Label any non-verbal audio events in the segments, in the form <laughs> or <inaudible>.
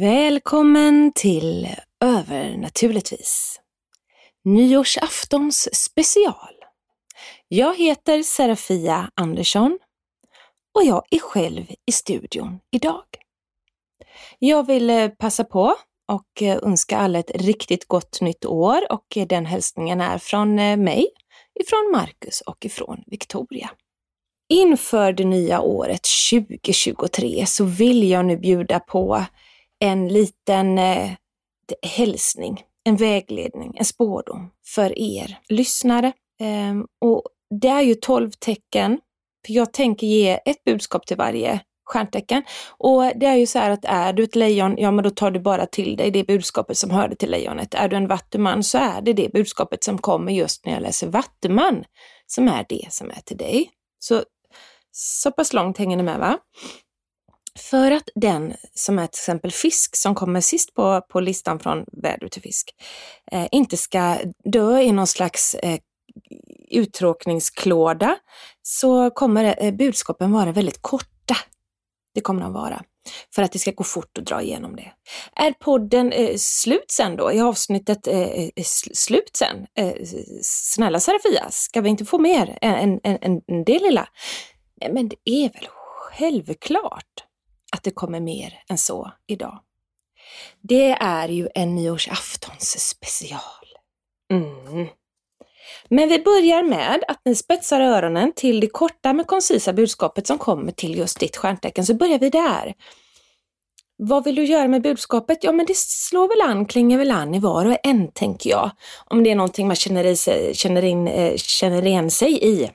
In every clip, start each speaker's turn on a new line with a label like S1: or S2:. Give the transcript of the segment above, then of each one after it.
S1: Välkommen till Övernaturligtvis. Nyårsaftons special. Jag heter Serafia Andersson och jag är själv i studion idag. Jag vill eh, passa på och eh, önska alla ett riktigt gott nytt år och eh, den hälsningen är från mig, ifrån Marcus och ifrån Victoria. Inför det nya året 2023 så vill jag nu bjuda på en liten eh, hälsning, en vägledning, en spårdom för er lyssnare. Ehm, och det är ju tolv tecken, för jag tänker ge ett budskap till varje stjärntecken. Och det är ju så här att är du ett lejon, ja men då tar du bara till dig det budskapet som hörde till lejonet. Är du en vattuman så är det det budskapet som kommer just när jag läser vattuman, som är det som är till dig. Så, så pass långt hänger ni med va? För att den som är till exempel fisk, som kommer sist på, på listan från väder till fisk, eh, inte ska dö i någon slags eh, uttråkningsklåda, så kommer eh, budskapen vara väldigt korta. Det kommer de vara. För att det ska gå fort att dra igenom det. Är podden eh, slut sen då? Är avsnittet eh, eh slut sen? Eh, snälla Serafia, ska vi inte få mer än, än, än, än det lilla? Men det är väl självklart att det kommer mer än så idag. Det är ju en nyårsaftons special. Mm. Men vi börjar med att ni spetsar öronen till det korta men koncisa budskapet som kommer till just ditt stjärntecken, så börjar vi där. Vad vill du göra med budskapet? Ja, men det slår väl an, klingar väl an i var och en, tänker jag. Om det är någonting man känner, i sig, känner, in, eh, känner igen sig i,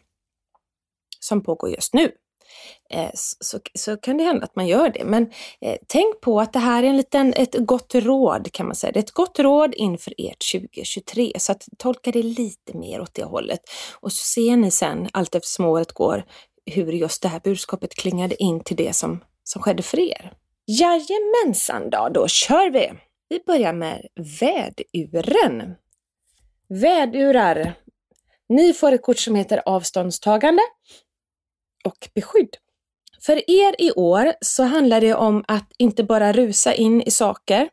S1: som pågår just nu. Eh, så, så kan det hända att man gör det. Men eh, tänk på att det här är en liten, ett gott råd kan man säga. Det är ett gott råd inför ert 2023 så att tolka det lite mer åt det hållet. Och så ser ni sen allt eftersom året går hur just det här budskapet klingade in till det som, som skedde för er. Jajamensan då, då kör vi! Vi börjar med väduren. Vädurar. Ni får ett kort som heter avståndstagande och beskydd. För er i år så handlar det om att inte bara rusa in i saker,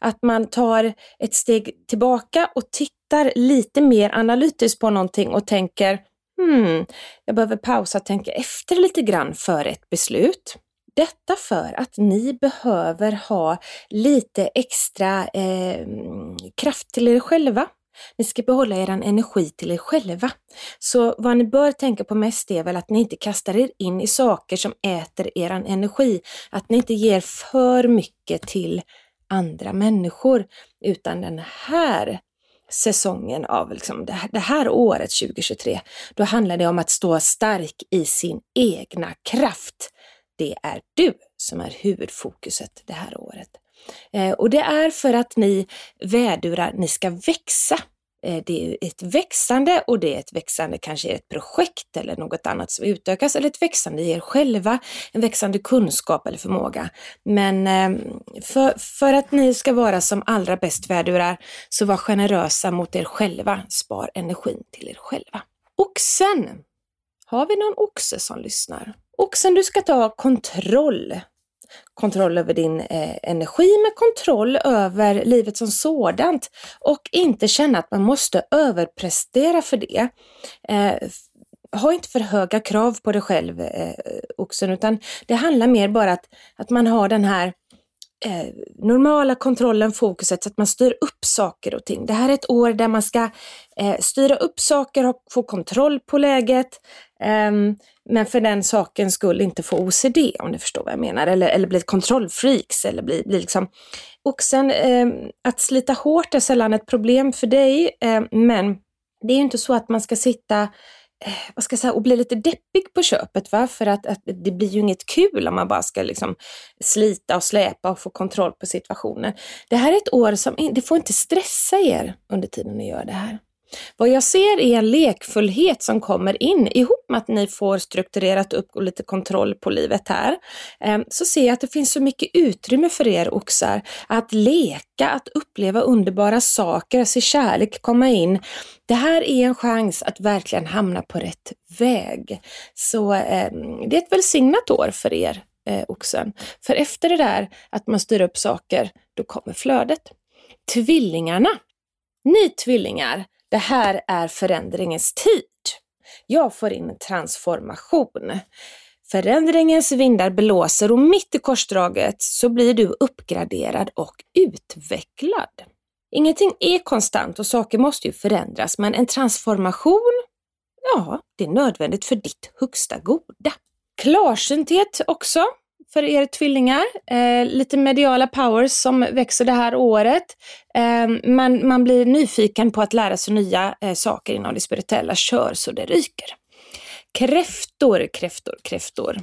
S1: att man tar ett steg tillbaka och tittar lite mer analytiskt på någonting och tänker hmm, jag behöver pausa och tänka efter lite grann för ett beslut. Detta för att ni behöver ha lite extra eh, kraft till er själva. Ni ska behålla er energi till er själva. Så vad ni bör tänka på mest är väl att ni inte kastar er in i saker som äter er energi. Att ni inte ger för mycket till andra människor. Utan den här säsongen av liksom det, här, det här året 2023, då handlar det om att stå stark i sin egna kraft. Det är du som är huvudfokuset det här året. Eh, och det är för att ni vädurar, ni ska växa. Eh, det är ett växande och det är ett växande kanske ett projekt eller något annat som utökas eller ett växande i er själva, en växande kunskap eller förmåga. Men ehm, för, för att ni ska vara som allra bäst vädurar så var generösa mot er själva, spar energin till er själva. Oxen! Har vi någon oxe som lyssnar? Oxen, du ska ta kontroll kontroll över din eh, energi, med kontroll över livet som sådant och inte känna att man måste överprestera för det. Eh, ha inte för höga krav på dig själv, eh, oxen, utan det handlar mer bara att, att man har den här eh, normala kontrollen, fokuset, så att man styr upp saker och ting. Det här är ett år där man ska eh, styra upp saker och få kontroll på läget. eh, men för den sakens skull inte få OCD om ni förstår vad jag menar. Eller, eller bli kontrollfreaks eller bli, bli liksom... Och sen eh, att slita hårt är sällan ett problem för dig, eh, men det är ju inte så att man ska sitta Eh, vad ska jag säga, och bli lite deppig på köpet. Va? För att, att, det blir ju inget kul om man bara ska liksom slita och släpa och få kontroll på situationen. Det här är ett år som, det får inte stressa er under tiden ni gör det här. Vad jag ser är en lekfullhet som kommer in ihop med att ni får strukturerat upp och lite kontroll på livet här. Ehm, så ser jag att det finns så mycket utrymme för er oxar att leka, att uppleva underbara saker, se kärlek komma in. Det här är en chans att verkligen hamna på rätt väg. Så ehm, det är ett välsignat år för er eh, oxen. För efter det där att man styr upp saker, då kommer flödet. Tvillingarna. Ni tvillingar, det här är förändringens tid. Jag får in transformation. Förändringens vindar blåser och mitt i korsdraget så blir du uppgraderad och utvecklad. Ingenting är konstant och saker måste ju förändras, men en transformation, ja, det är nödvändigt för ditt högsta goda. Klarsynthet också för er tvillingar. Eh, lite mediala powers som växer det här året. Eh, man, man blir nyfiken på att lära sig nya eh, saker inom det spirituella. Kör så det ryker. Kräftor, kräftor, kräftor.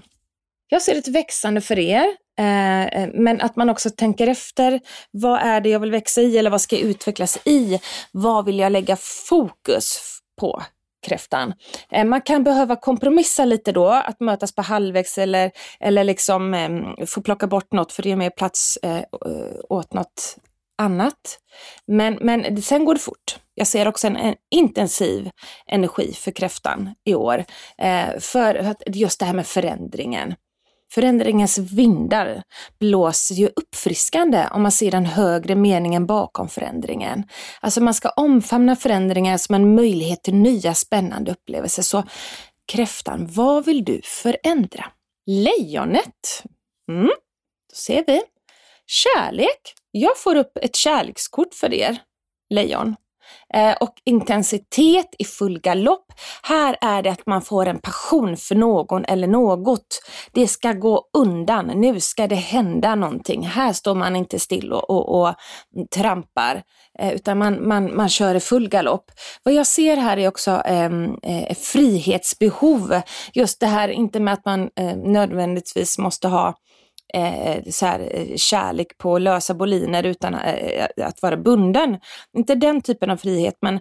S1: Jag ser ett växande för er, eh, eh men att man också tänker efter. Vad är det jag vill växa i eller vad ska jag utvecklas i? Vad vill jag lägga fokus på? Kräftan. Eh, man kan behöva kompromissa lite då, att mötas på halvvägs eller, eller liksom eh, få plocka bort något för det ger mer plats eh, åt något annat. Men, men sen går det fort. Jag ser också en, en intensiv energi för kräftan i år. Eh, för att just det här med förändringen. Förändringens vindar blåser ju uppfriskande om man ser den högre meningen bakom förändringen. Alltså man ska omfamna förändringar som en möjlighet till nya spännande upplevelser. Så kräftan, vad vill du förändra? Lejonet. Mm, då ser vi. Kärlek. Jag får upp ett kärlekskort för er, lejon. Eh, och intensitet i full galopp. Här är det att man får en passion för någon eller något. Det ska gå undan, nu ska det hända någonting. Här står man inte still och, och, och trampar, eh, utan man, man, man kör i full galopp. Vad jag ser här är också ehm, eh, frihetsbehov. Just det här, inte med att man eh, nödvändigtvis måste ha eh, så här, eh, kärlek på lösa boliner utan eh, eh, att vara bunden. Inte den typen av frihet, men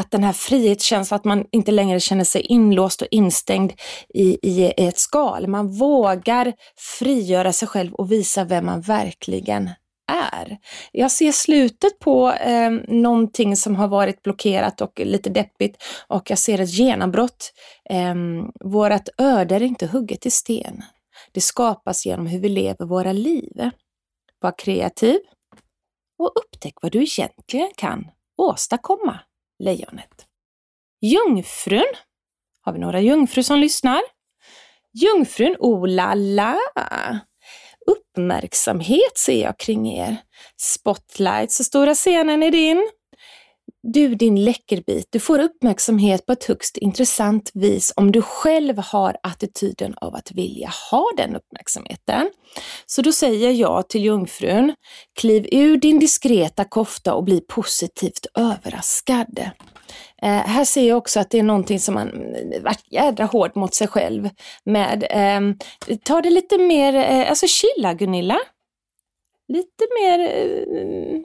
S1: att den här frihetskänslan, att man inte längre känner sig inlåst och instängd i, i ett skal. Man vågar frigöra sig själv och visa vem man verkligen är. Jag ser slutet på eh, någonting som har varit blockerat och lite deppigt och jag ser ett genombrott. Eh, vårat öde är inte hugget i sten. Det skapas genom hur vi lever våra liv. Var kreativ och upptäck vad du egentligen kan åstadkomma, lejonet. Jungfrun. Har vi några jungfrur som lyssnar? Jungfrun, oh la la! Uppmärksamhet ser jag kring er. Spotlight, så stora scenen är din. Du din läckerbit, du får uppmärksamhet på ett högst intressant vis om du själv har attityden av att vilja ha den uppmärksamheten. Så då säger jag till jungfrun, kliv ur din diskreta kofta och bli positivt överraskad. Eh, här ser jag också att det är någonting som man mm, varit jädra hård mot sig själv med. Eh, ta det lite mer, eh, alltså chilla Gunilla. Lite mer eh, mm,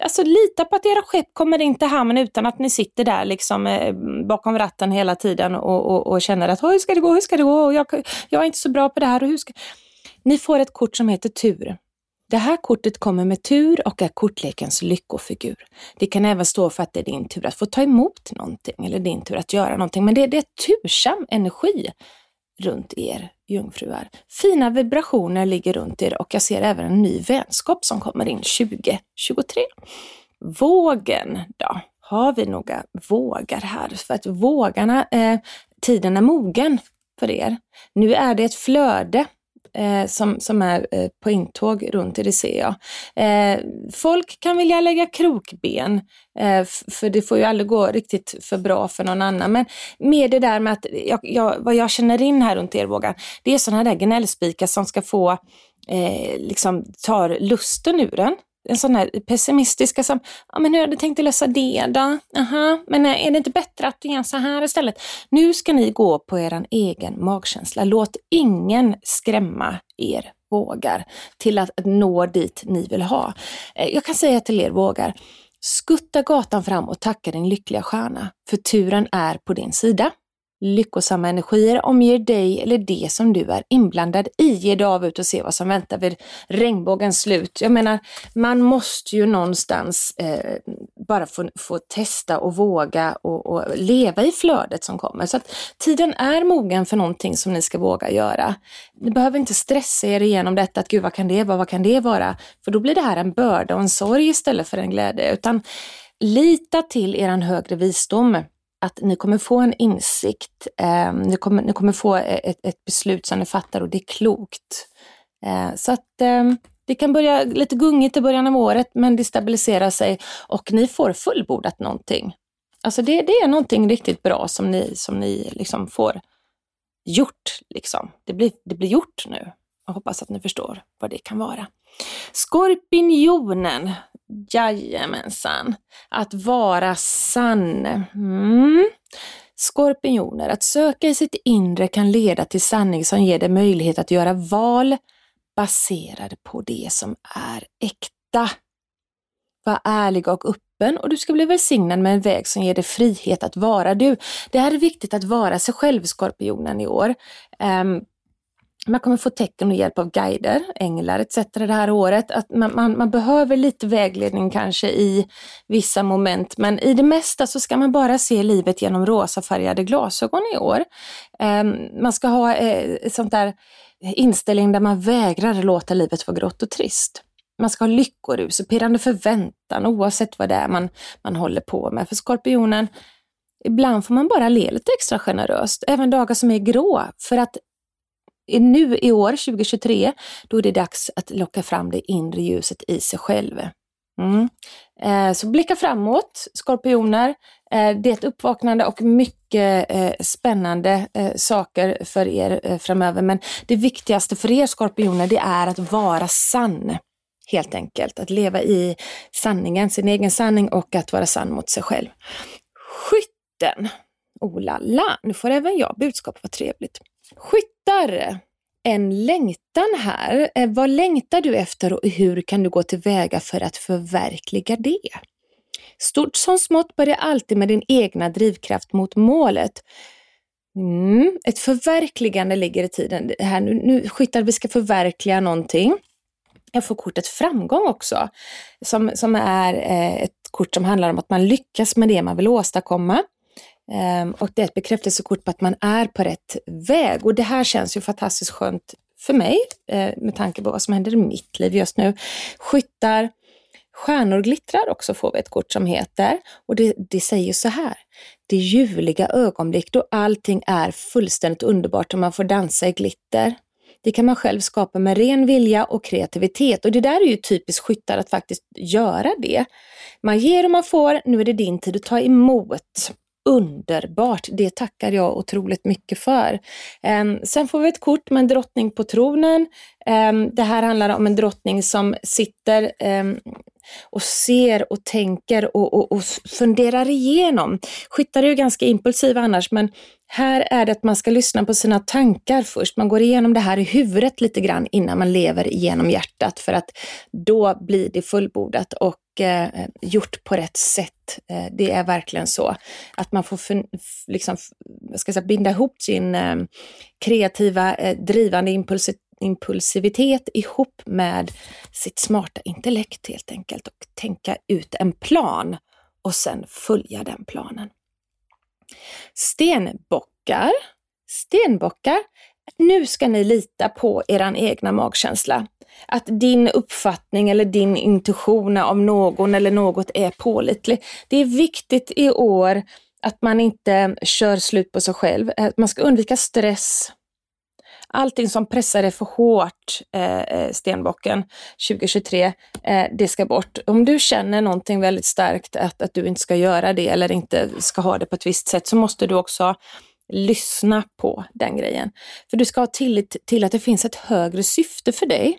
S1: alltså lita på att era skepp kommer in till hamn utan att ni sitter där liksom eh, bakom ratten hela tiden och, och, och känner att hur ska det gå, hur ska det gå, och jag, jag är inte så bra på det här och hur ska... Ni får ett kort som heter tur. Det här kortet kommer med tur och är kortlekens lyckofigur. Det kan även stå för att det är din tur att få ta emot någonting eller din tur att göra någonting. Men det, det är tursam energi runt er jungfrur. Fina vibrationer ligger runt er och jag ser även en ny vänskap som kommer in 2023. Vågen då? Har vi några vågar här? För att vågarna, eh, tiden är mogen för er. Nu är det ett flöde eh, som, som är eh, på intåg runt i det ser jag. Eh, folk kan vilja lägga krokben, eh, för det får ju aldrig gå riktigt för bra för någon annan. Men med det där med att, jag, jag, vad jag känner in här runt er det är sådana där gnällspikar som ska få, eh, liksom tar lusten ur en en sån här pessimistiska som, ja men hur hade du tänkt lösa det då? Aha, men eh, är det inte bättre att du gör så här istället? Nu ska ni gå på er egen magkänsla. Låt ingen skrämma er vågar till att nå dit ni vill ha. Eh, jag kan säga till er vågar, skutta gatan fram och tacka din lyckliga stjärna, för turen är på din sida. Lyckosamma energier omger dig eller det som du är inblandad i. Ge dig av ut och se vad som väntar vid regnbågens slut. Jag menar, man måste ju någonstans eh, bara få, få testa och våga och, och, leva i flödet som kommer. Så att tiden är mogen för någonting som ni ska våga göra. Ni behöver inte stressa er igenom detta, att gud vad kan det vara, vad kan det vara? För då blir det här en börda och en sorg istället för en glädje. Utan lita till eran högre visdom att ni kommer få en insikt, eh, ni, kommer, ni kommer få eh, ett, ett, beslut som ni fattar och det är klokt. Eh, så att eh, det kan börja lite gungigt i början av året men det stabiliserar sig och ni får fullbordat någonting. Alltså det, det är någonting riktigt bra som ni, som ni liksom får gjort. Liksom. Det, blir, det blir gjort nu. Jag hoppas att ni förstår vad det kan vara. Skorpionen, Jajamensan. Att vara sann. Mm. Skorpioner, att söka i sitt inre kan leda till sanning som ger dig möjlighet att göra val baserade på det som är äkta. Var ärlig och öppen och du ska bli välsignad med en väg som ger dig frihet att vara du. Det här är viktigt att vara sig själv, Skorpionen, i år. Um, man kommer få tecken och hjälp av guider, änglar etc. det här året. Att man, man, man, behöver lite vägledning kanske i vissa moment men i det mesta så ska man bara se livet genom rosafärgade glasögon i år. Um, man ska ha eh, sånt där inställning där man vägrar låta livet vara grått och trist. Man ska ha lyckorus och pirrande förväntan oavsett vad det är man, man håller på med. För skorpionen, ibland får man bara le lite extra generöst, även dagar som är grå, för att nu i år, 2023, då är det dags att locka fram det inre ljuset i sig själv. Mm. Eh, så blicka framåt, skorpioner. Eh, det är ett uppvaknande och mycket eh, spännande eh, saker för er eh, framöver. Men det viktigaste för er skorpioner, det är att vara sann. Helt enkelt, att leva i sanningen, sin egen sanning och att vara sann mot sig själv. Skytten, oh la la, nu får även jag budskap, vad trevligt. Skyttar! En längtan här. Eh, vad längtar du efter och hur kan du gå tillväga för att förverkliga det? Stort som smått börjar alltid med din egna drivkraft mot målet. Mm, ett förverkligande ligger i tiden. Här, nu, nu skyttar vi ska förverkliga någonting. Jag får kortet framgång också, som, som är eh, ett kort som handlar om att man lyckas med det man vill åstadkomma. Ehm, och det är ett bekräftelsekort på att man är på rätt väg. Och det här känns ju fantastiskt skönt för mig eh, med tanke på vad som händer i mitt liv just nu. Skyttar, stjärnor glittrar också får vi ett kort som heter. Och det, det säger så här. Det ljuvliga ögonblick då allting är fullständigt underbart och man får dansa i glitter. Det kan man själv skapa med ren vilja och kreativitet och det där är ju typiskt skyttar att faktiskt göra det. Man ger och man får, nu är det din tid att ta emot underbart. Det tackar jag otroligt mycket för. Ehm, sen får vi ett kort med en drottning på tronen. Ehm, det här handlar om en drottning som sitter ehm, och ser och tänker och, och, och funderar igenom. Skyttar är ju ganska impulsiva annars, men här är det att man ska lyssna på sina tankar först. Man går igenom det här i huvudet lite grann innan man lever igenom hjärtat för att då blir det fullbordat och eh, gjort på rätt sätt. Eh, det är verkligen så. Att man får liksom, ska säga, binda ihop sin eh, kreativa, eh, drivande impulsivitet impulsivitet ihop med sitt smarta intellekt helt enkelt och tänka ut en plan och sen följa den planen. Stenbockar. Stenbockar, nu ska ni lita på er egna magkänsla. Att din uppfattning eller din intuition om någon eller något är pålitlig. Det är viktigt i år att man inte kör slut på sig själv. Man ska undvika stress, Allting som pressar dig för hårt, eh, eh stenbocken 2023, eh, det ska bort. Om du känner någonting väldigt starkt att, att du inte ska göra det eller inte ska ha det på ett visst sätt så måste du också lyssna på den grejen. För du ska ha tillit till att det finns ett högre syfte för dig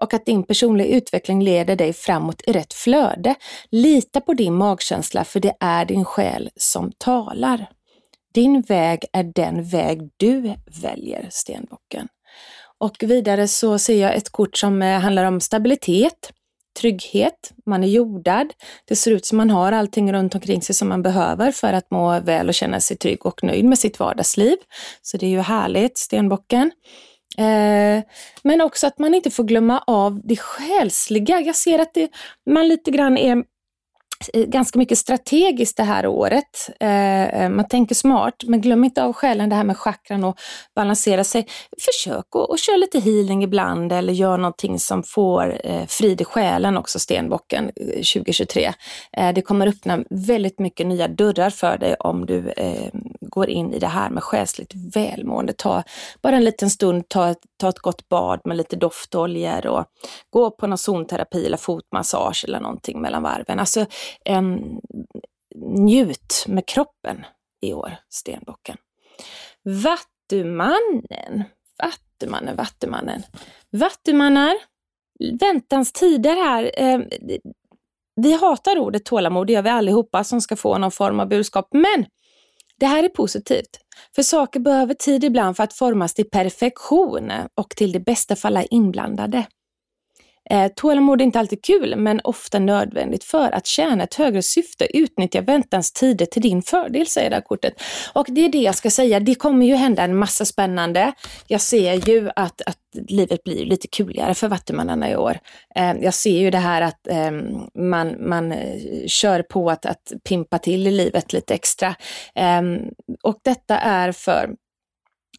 S1: och att din personliga utveckling leder dig framåt i rätt flöde. Lita på din magkänsla för det är din själ som talar. Din väg är den väg du väljer, stenbocken. Och vidare så ser jag ett kort som eh, handlar om stabilitet, trygghet, man är jordad. Det ser ut som man har allting runt omkring sig som man behöver för att må väl och känna sig trygg och nöjd med sitt vardagsliv. Så det är ju härligt, stenbocken. Eh, men också att man inte får glömma av det själsliga. Jag ser att det, man lite grann är Eh, ganska mycket strategiskt det här året. Eh, eh, man tänker smart, men glöm inte av själen det här med chakran och balansera sig. Försök att, att köra lite healing ibland eller gör någonting som får frid i själen också, stenbocken 2023. det kommer öppna väldigt mycket nya dörrar för dig om du går in i det här med själsligt välmående. Ta bara en liten stund, ta, ta ett gott bad med lite doftoljor och gå på någon zonterapi eller fotmassage eller någonting mellan varven. Alltså, eh, njut med kroppen i år, stenbocken. Vattumannen, Vattumannen, Vattumannen. Vattumannar, väntans tider här. Eh, vi hatar ordet tålamod, det gör vi allihopa som ska få någon form av budskap. Men det här är positivt, för saker behöver tid ibland för att formas till perfektion och till det bästa för alla inblandade. Eh, tålamod är inte alltid kul, men ofta nödvändigt för att tjäna ett högre syfte. Utnyttja väntans tider till din fördel, säger det här kortet. Och det är det jag ska säga, det kommer ju hända en massa spännande. Jag ser ju att, att livet blir lite kuligare för vattumannarna i år. Eh, jag ser ju det här att eh, man, man eh, kör på att, att pimpa till i livet lite extra. Ehm, och detta är för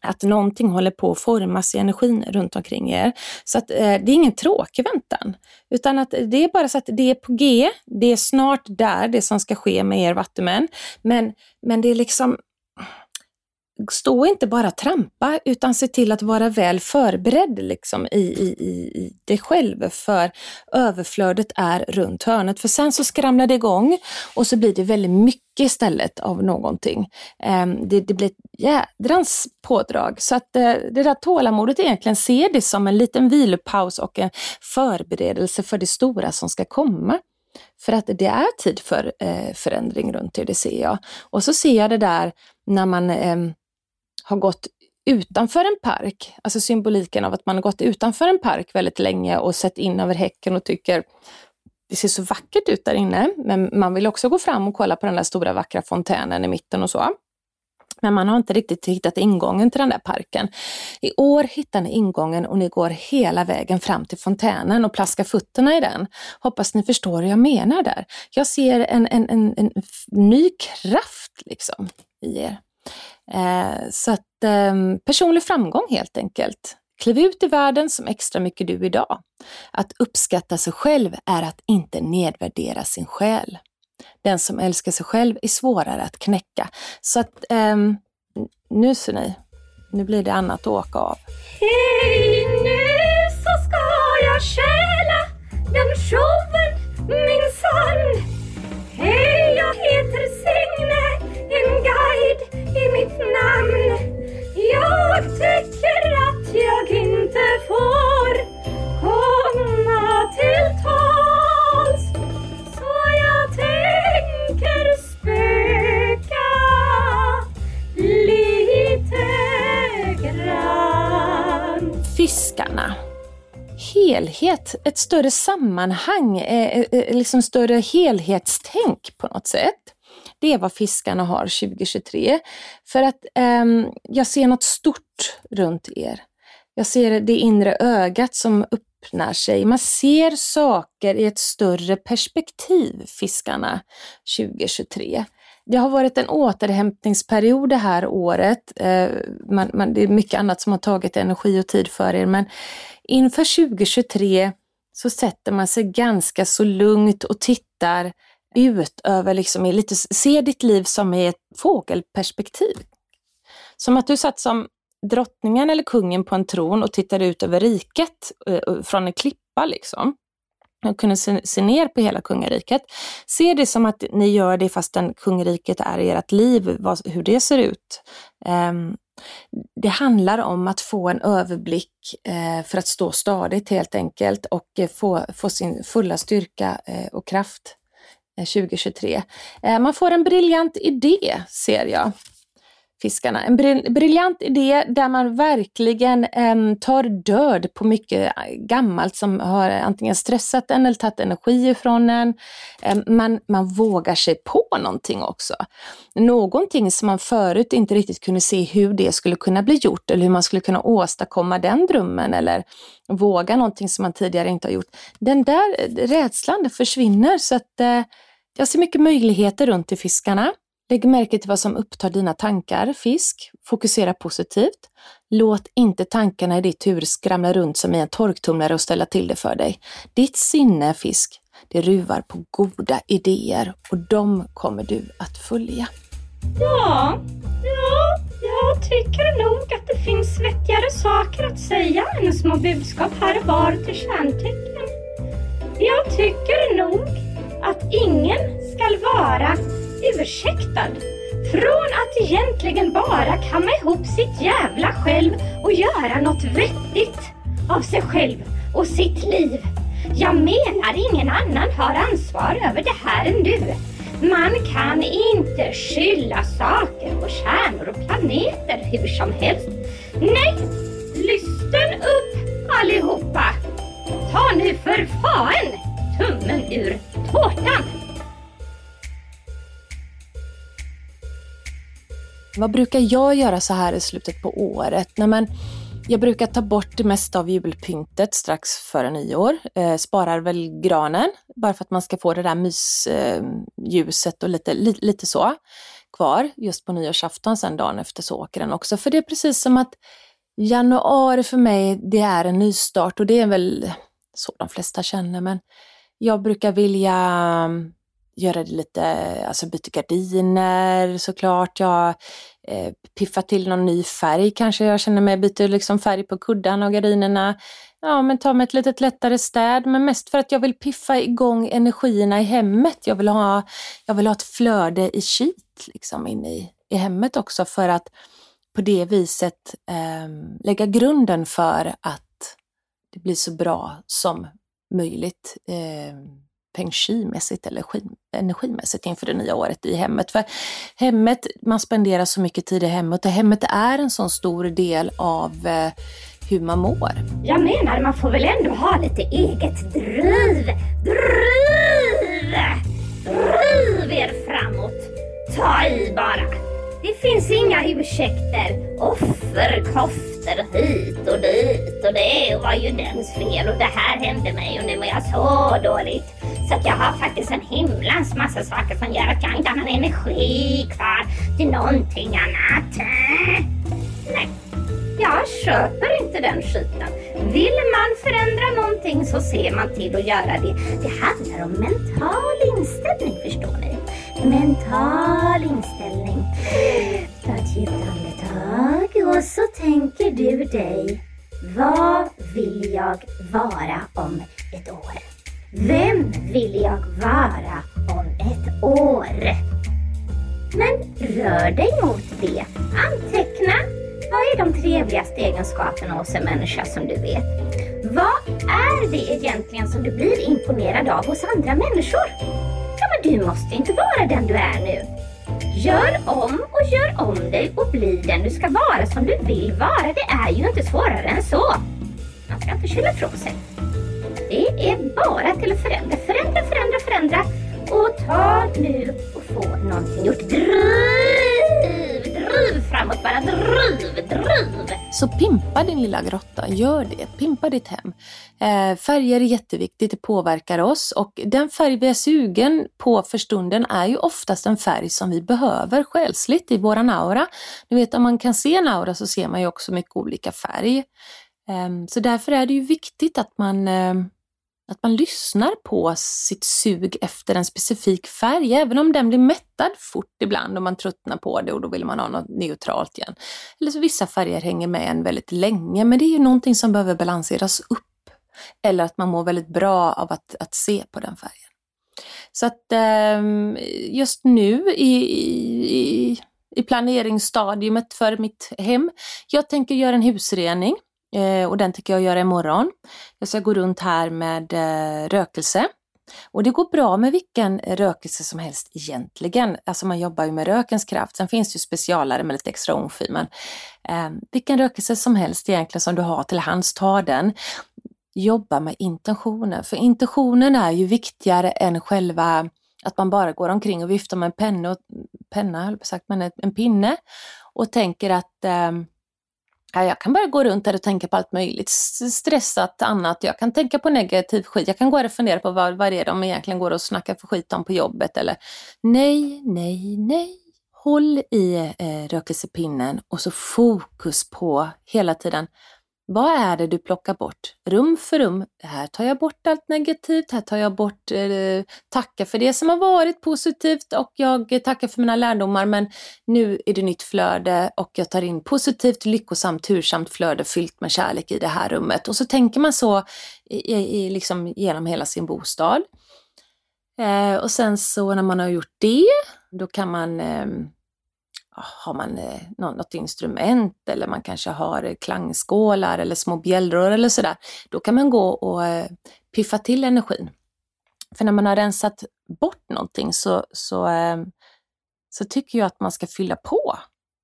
S1: att någonting håller på att formas i energin runt omkring er. Så att, eh, det är ingen tråkig väntan, utan att det är bara så att det är på G, det är snart där det som ska ske med er vattumän. Men, men det är liksom stå inte bara trampa utan se till att vara väl förberedd liksom, i, i, i dig själv för överflödet är runt hörnet. För sen så skramlar det igång och så blir det väldigt mycket istället av någonting. Ehm, det, det blir ett jädrans pådrag. Så att eh, det där tålamodet egentligen ser det som en liten vilopaus och en förberedelse för det stora som ska komma. För att det är tid för eh, förändring runt det, det ser jag. Och så ser jag det där när man eh, har gått utanför en park, alltså symboliken av att man har gått utanför en park väldigt länge och sett in över häcken och tycker det ser så vackert ut där inne, men man vill också gå fram och kolla på den där stora vackra fontänen i mitten och så. Men man har inte riktigt hittat ingången till den där parken. I år hittar ni ingången och ni går hela vägen fram till fontänen och plaskar fötterna i den. Hoppas ni förstår hur jag menar där. Jag ser en, en, en, en ny kraft liksom i er. Eh, så att eh, personlig framgång helt enkelt. Kliv ut i världen som extra mycket du idag. Att uppskatta sig själv är att inte nedvärdera sin själ. Den som älskar sig själv är svårare att knäcka. Så att eh, nu ser ni, nu blir det annat att åka av. Hej, nu så ska jag stjäla den showen minsann. Hej, mitt namn. Jag tycker att jag inte får komma till tals så jag tänker spöka lite grann. Fiskarna helhet, ett större sammanhang, eh, eh, eh, liksom större helhetstänk på något sätt. Det är vad fiskarna har 2023. För att eh, jag ser något stort runt er. Jag ser det inre ögat som öppnar sig. Man ser saker i ett större perspektiv, fiskarna 2023. Det har varit en återhämtningsperiod det här året. Eh, man, man, det är mycket annat som har tagit energi och tid för er, men inför 2023 så sätter man sig ganska så lugnt och tittar ut över, liksom, lite, se ditt liv som i ett fågelperspektiv. Som att du satt som drottningen eller kungen på en tron och tittade ut över riket eh, från en klippa liksom, och kunde se, se ner på hela kungariket. Se det som att ni gör det fastän kungariket är i ert liv, vad, hur det ser ut. Um, det handlar om att få en överblick eh, för att stå stadigt helt enkelt och eh, få, få sin fulla styrka eh, och kraft 2023. Eh, man får en briljant idé ser jag fiskarna. En briljant idé där man verkligen eh, tar död på mycket gammalt som har antingen stressat en eller tagit energi ifrån en. Eh, man, man vågar sig på någonting också. Någonting som man förut inte riktigt kunde se hur det skulle kunna bli gjort eller hur man skulle kunna åstadkomma den drömmen eller våga någonting som man tidigare inte har gjort. Den där eh, rädslan försvinner så att eh, jag ser mycket möjligheter runt i fiskarna. Lägg märke till vad som upptar dina tankar, fisk. Fokusera positivt. Låt inte tankarna i ditt huvud skramla runt som i en torktumlare och ställa till det för dig. Ditt sinne, fisk, det ruvar på goda idéer och de kommer du att följa.
S2: Ja, ja, jag tycker nog att det finns vettigare saker att säga än små budskap här och var till kärntecken. Jag tycker nog att ingen skall vara ursäktad från att egentligen bara kamma ihop sitt jävla själv och göra något vettigt av sig själv och sitt liv. Jag menar ingen annan har ansvar över det här än du. Man kan inte skylla saker på stjärnor och planeter hur som helst. Nej, Lysten upp allihopa! Ta nu för fan tummen ur tårtan!
S1: Vad brukar jag göra så här i slutet på året? Nej, men jag brukar ta bort det mesta av julpyntet strax före nyår. Eh, sparar väl granen bara för att man ska få det där mysljuset eh, och lite, li, lite så kvar just på nyårsafton sen dagen efter så åker den också. För det är precis som att januari för mig det är en nystart och det är väl så de flesta känner men jag brukar vilja mm, göra det lite, alltså byta gardiner såklart. Jag eh, piffar till någon ny färg kanske. Jag känner mig, byter liksom färg på kuddarna och gardinerna. Ja, men ta mig ett litet lättare städ, men mest för att jag vill piffa igång energierna i hemmet. Jag vill ha, jag vill ha ett flöde i kit liksom in i, i hemmet också för att på det viset eh, lägga grunden för att det blir så bra som möjligt. Eh, peng shui-mässigt eller energimässigt inför det nya året i hemmet. För hemmet, man spenderar så mycket tid i hemmet och hemmet är en sån stor del av eh, hur man mår.
S2: Jag menar, man får väl ändå ha lite eget driv. Driv! Driv er framåt. Ta i bara. Det finns inga ursäkter. Offer, koftor hit och dit och det var ju dens fel och det här hände mig och nu mår jag så dåligt. Så att jag har faktiskt en himlans massa saker som gör att jag inte har någon energi kvar till någonting annat. Eh? Nej, jag köper inte den skiten. Vill man förändra någonting så ser man till att göra det. Det handlar om mental inställning förstår ni. Mental inställning. Ta ett djupt andetag och så tänker du dig. Vad vill jag vara om ett år? Vem vill jag vara om ett år? Men rör dig mot det. Anteckna. Vad är de trevligaste egenskaperna hos en människa som du vet? Vad är det egentligen som du blir imponerad av hos andra människor? Ja, men du måste inte vara den du är nu. Gör om och gör om dig och bli den du ska vara som du vill vara. Det är ju inte svårare än så. Man ska inte skylla ifrån sig. Det är bara till att förändra, förändra, förändra, förändra. Och ta nu och få någonting gjort. Driv, driv framåt bara. Driv, driv.
S1: Så pimpa din lilla grotta, gör det. Pimpa ditt hem. Eh, färger är jätteviktigt, det påverkar oss och den färg vi är sugen på för stunden är ju oftast en färg som vi behöver själsligt i våran aura. Ni vet om man kan se en aura så ser man ju också mycket olika färg. Eh, så därför är det ju viktigt att man eh, att man lyssnar på sitt sug efter en specifik färg, även om den blir mättad fort ibland och man tröttnar på det och då vill man ha något neutralt igen. Eller så vissa färger hänger med en väldigt länge, men det är ju någonting som behöver balanseras upp. Eller att man mår väldigt bra av att, att se på den färgen. Så att ehm, just nu i, i, i planeringsstadiet för mitt hem, jag tänker göra en husrening Eh, och den tänker jag göra imorgon. Jag ska gå runt här med eh, rökelse. Och det går bra med vilken eh, rökelse som helst egentligen. Alltså man jobbar ju med rökens kraft. Sen finns det ju specialare med lite extra ångfy. Men eh, vilken rökelse som helst egentligen som du har till hands, ta den. Jobba med intentionen, för intentionen är ju viktigare än själva att man bara går omkring och viftar med en penna, och, penna höll på sagt, men en pinne och tänker att eh, jag kan bara gå runt här och tänka på allt möjligt stressat annat. Jag kan tänka på negativ skit. Jag kan gå här och fundera på vad, vad det är de egentligen går och snackar för skit om på jobbet eller nej, nej, nej. Håll i eh, rökelsepinnen och så fokus på hela tiden vad är det du plockar bort? Rum för rum. Här tar jag bort allt negativt, här tar jag bort, eh, tackar för det som har varit positivt och jag tackar för mina lärdomar men nu är det nytt flöde och jag tar in positivt, lyckosamt, tursamt flöde fyllt med kärlek i det här rummet. Och så tänker man så i, i, liksom genom hela sin bostad. Eh, och sen så när man har gjort det, då kan man eh, har man eh, något instrument eller man kanske har eh, klangskålar eller små bjällror eller sådär, då kan man gå och eh, piffa till energin. För när man har rensat bort någonting så, så, eh, så tycker jag att man ska fylla på.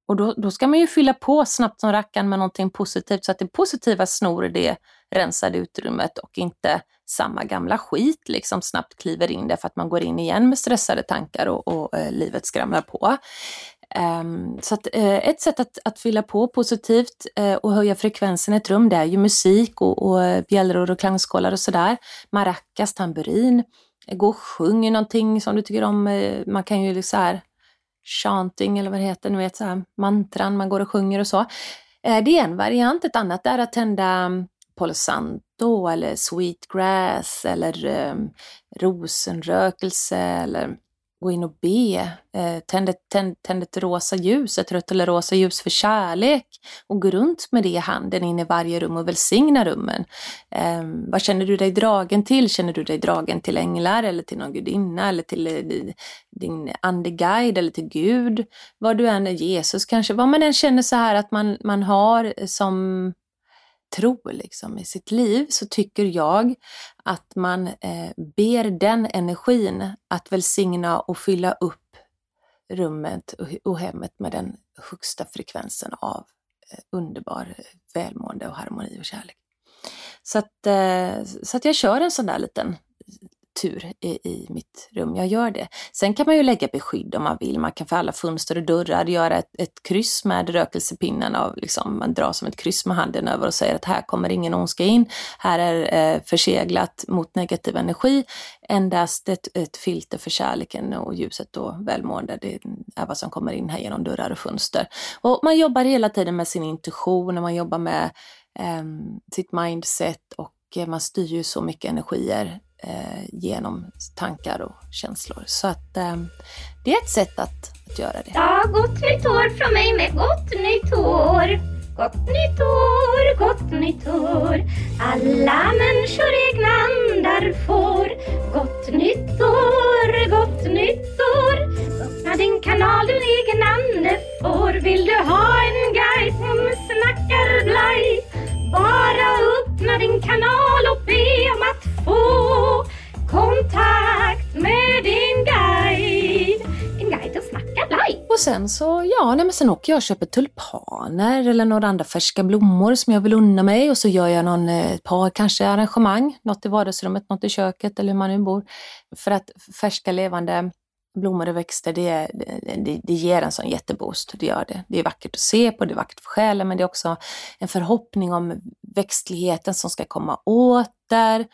S1: Och då, då ska man ju fylla på snabbt som rackan med någonting positivt så att det positiva snor det rensade utrymmet och inte samma gamla skit liksom snabbt kliver in därför att man går in igen med stressade tankar och, och eh, livet skramlar på. Um, så att, uh, ett sätt att, att fylla på positivt uh, och höja frekvensen i ett rum det är ju musik och, och eh, bjällror och klangskålar och sådär. Maracas, tamburin. Gå och sjung någonting som du tycker om. Uh, man kan ju så här chanting eller vad det heter, ni vet så här mantran, man går och sjunger och så. Det är en variant. Ett annat är att tända mm, Palo Santo eller Sweetgrass eller um, rosenrökelse eller gå in och be. Eh, tänd, ett, tänd, tänd ett rosa ljus, ett rött eller rosa ljus för kärlek och gå runt med det i handen in i varje rum och välsigna rummen. Eh, vad känner du dig dragen till? Känner du dig dragen till änglar eller till någon gudinna eller till eh, din andeguide eller till Gud? Vad du än är, Jesus kanske, vad man än känner så här att man, man har som tro liksom, i sitt liv så tycker jag att man eh, ber den energin att välsigna och fylla upp rummet och, och hemmet med den högsta frekvensen av eh, underbar eh, välmående och harmoni och kärlek. Så att, eh, så att jag kör en sån där liten tur i, i mitt rum. Jag gör det. Sen kan man ju lägga beskydd om man vill. Man kan för alla fönster och dörrar göra ett, ett kryss med rökelsepinnen. Av, liksom, man drar som ett kryss med handen över och säger att här kommer ingen ondska in. Här är eh, förseglat mot negativ energi. Endast ett, ett filter för kärleken och ljuset och välmående. Det är vad som kommer in här genom dörrar och fönster. Och man jobbar hela tiden med sin intuition och man jobbar med eh, sitt mindset och eh, man styr ju så mycket energier eh, genom tankar och känslor. Så att eh, det är ett sätt att, att göra det.
S2: Ja, gott nytt år från mig med gott nytt år. Gott nytt år, gott nytt år. Alla människor egna andar får. Gott nytt år, gott nytt år. Öppna din kanal, du egen ande får. Vill du ha en guide som snackar blaj? Bara öppna din kanal och be om att få kontakt med din guide. En guide att snacka live.
S1: Och sen så, ja, nej, men sen åker jag och köper tulpaner eller några andra färska blommor som jag vill unna mig och så gör jag någon, eh, ett par kanske arrangemang, något i vardagsrummet, något i köket eller hur man nu bor. För att färska levande blommor och växter, det, det, det, ger en sån jätteboost. Det gör det. Det är vackert att se på, det är vackert för själen, men det är också en förhoppning om växtligheten som ska komma åter.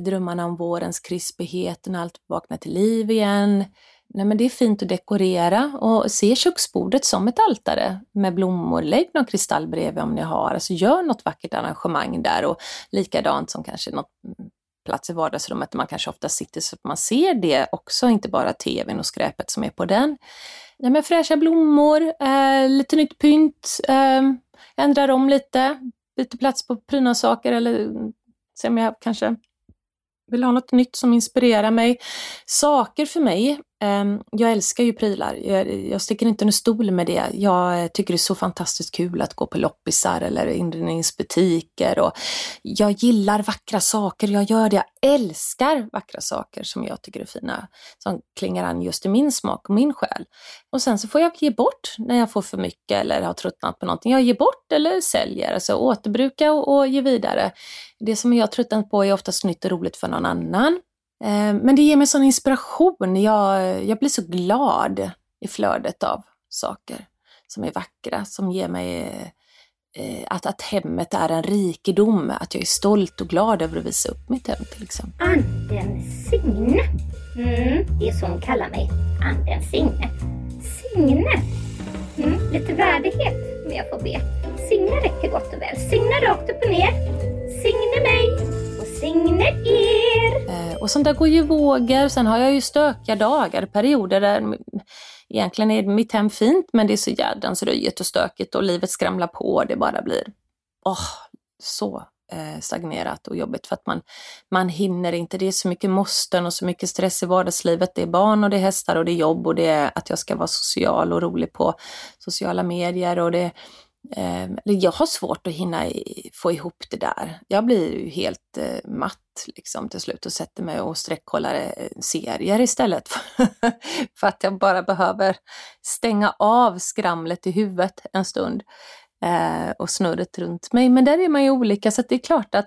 S1: Drömmarna om vårens krispighet när allt vaknar till liv igen. Nej, men det är fint att dekorera och se köksbordet som ett altare med blommor. Lägg någon kristall bredvid om ni har. Alltså gör något vackert arrangemang där och likadant som kanske något plats i vardagsrummet där man kanske ofta sitter så att man ser det också, inte bara tvn och skräpet som är på den. Nej, men fräscha blommor, eh, lite nytt pynt, eh, ändrar om lite, byter plats på prydnadssaker eller mm, se om jag kanske vill ha något nytt som inspirerar mig. Saker för mig Ehm, jag älskar ju prylar. Jag, jag sticker inte under stol med det. Jag tycker det är så fantastiskt kul att gå på loppisar eller inredningsbutiker och jag gillar vackra saker. Jag gör det. Jag älskar vackra saker som jag tycker är fina, som klingar an just i min smak och min själ. Och sen så får jag ge bort när jag får för mycket eller har tröttnat på någonting. Jag ger bort eller säljer, alltså återbruka och, och ge vidare. Det som jag har tröttnat på är oftast nytt och roligt för någon annan. Eh, men det ger mig sån inspiration. Jag, jag blir så glad i flödet av saker som är vackra, som ger mig eh, att, att hemmet är en rikedom, att jag är stolt och glad över att visa upp mitt hem till exempel.
S2: Anden Signe. Mm, det är så hon kallar mig. Anden Signe. Signe. Mm, lite värdighet om jag får be. Signe räcker gott och väl. Signe rakt upp och ner. Signe mig och er.
S1: Eh, och sånt där går ju vågor. Sen har jag ju stökiga dagar, perioder där egentligen är mitt hem fint men det är så jädrans röjigt och stökigt och livet skramlar på och det bara blir oh, så eh, stagnerat och jobbigt för att man, man hinner inte. Det är så mycket måsten och så mycket stress i vardagslivet. Det är barn och det är hästar och det är jobb och det är att jag ska vara social och rolig på sociala medier och det Ehm, jag har svårt att hinna få ihop det där. Jag blir ju helt eh, matt liksom till slut och sätter mig och sträckkollar eh, serier istället för, <laughs> för att jag bara behöver stänga av skramlet i huvudet en stund eh, och snurret runt mig. Men där är man ju olika så det är klart att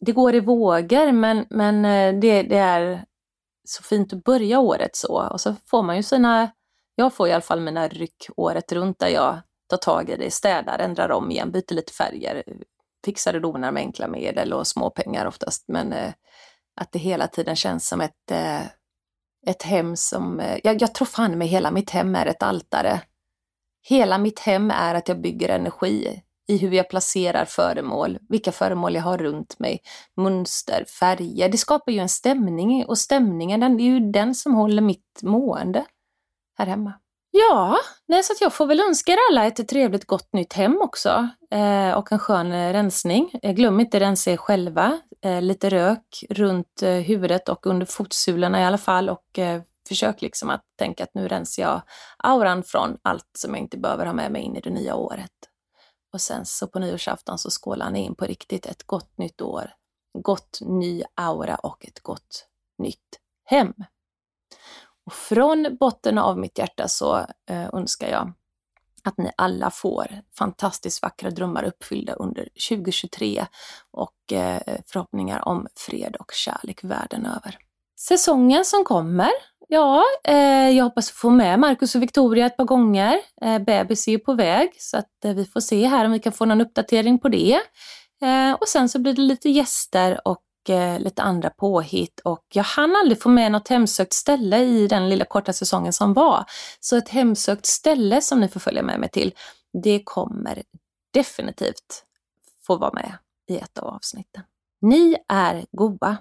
S1: det går i vågor men, men eh, det, det är så fint att börja året så och så får man ju sina, jag får i alla fall mina ryck året runt där jag tar tag i det, städar, ändrar om igen, byter lite färger, fixar och donar med enkla medel och småpengar oftast. Men eh, att det hela tiden känns som ett, eh, ett hem som, eh, jag, jag tror fan med hela mitt hem är ett altare. Hela mitt hem är att jag bygger energi i hur jag placerar föremål, vilka föremål jag har runt mig, mönster, färger. Det skapar ju en stämning och stämningen den, det är ju den som håller mitt mående här hemma. Ja, nej, så jag får väl önska er alla ett trevligt gott nytt hem också eh, och en skön eh, rensning. Eh, glöm inte rensa er själva. Eh, lite rök runt eh, huvudet och under fotsulorna i alla fall och eh, försök liksom att tänka att nu rensar jag auran från allt som jag inte behöver ha med mig in i det nya året. Och sen så på nyårsafton så skålar ni in på riktigt ett gott nytt år, gott ny aura och ett gott nytt hem. Och från botten av mitt hjärta så eh, önskar jag att ni alla får fantastiskt vackra drömmar uppfyllda under 2023 och eh, förhoppningar om fred och kärlek världen över. Säsongen som kommer, ja, eh, jag hoppas få med Marcus och Victoria ett par gånger. Eh, bebis är ju på väg så att eh, vi får se här om vi kan få någon uppdatering på det. Eh, och sen så blir det lite gäster och eh, lite andra påhitt och jag hann aldrig få med något hemsökt ställe i den lilla korta säsongen som var. Så ett hemsökt ställe som ni får följa med mig till, det kommer definitivt få vara med i ett av avsnitten. Ni är goa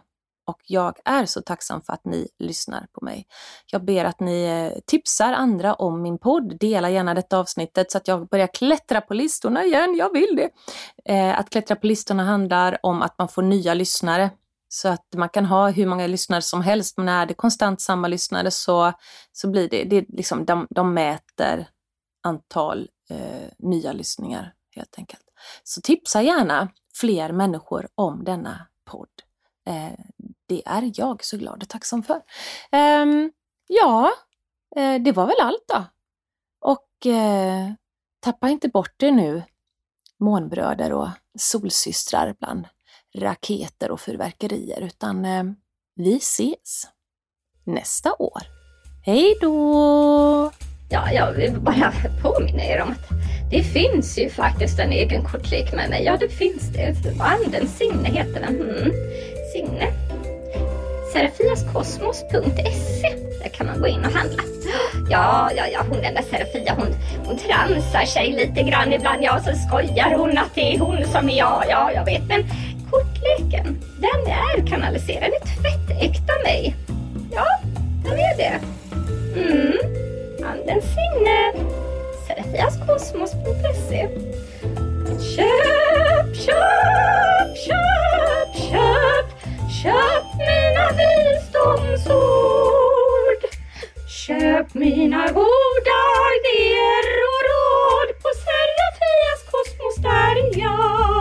S1: och jag är så tacksam för att ni lyssnar på mig. Jag ber att ni eh, tipsar andra om min podd. Dela gärna detta avsnittet så att jag börjar klättra på listorna igen. Jag vill det. Eh, att klättra på listorna handlar om att man får nya lyssnare. Så att man kan ha hur många lyssnare som helst, men är det konstant samma lyssnare så, så blir det, det liksom, de, de mäter antal eh, nya lyssningar helt enkelt. Så tipsa gärna fler människor om denna podd. Eh, det är jag så glad och tacksam för. Eh, ja, eh, det var väl allt då. Och eh, tappa inte bort det nu, månbröder och solsystrar bland raketer och fyrverkerier, utan eh, vi ses nästa år. Hej då!
S2: Ja, jag vill bara påminna er om att det finns ju faktiskt en egen kortlek med mig. Ja, det finns det. Andens Signe heter den. Mm. Signe. Serafiaskosmos.se. Där kan man gå in och handla. Ja, ja, ja, hon den där Serafia, hon, hon transar sig lite grann ibland. Ja, så skojar hon att det är hon som är jag. Ja, jag vet, men kortleken. Den är kanaliserad, ett fett-äkta mig. Ja, den är det. Mm. Andens sinne. Serafiaskosmos.se Köp, köp, köp, köp, köp Köp mina visdomsord. Köp mina goda idéer och råd på Serafias kosmos där jag.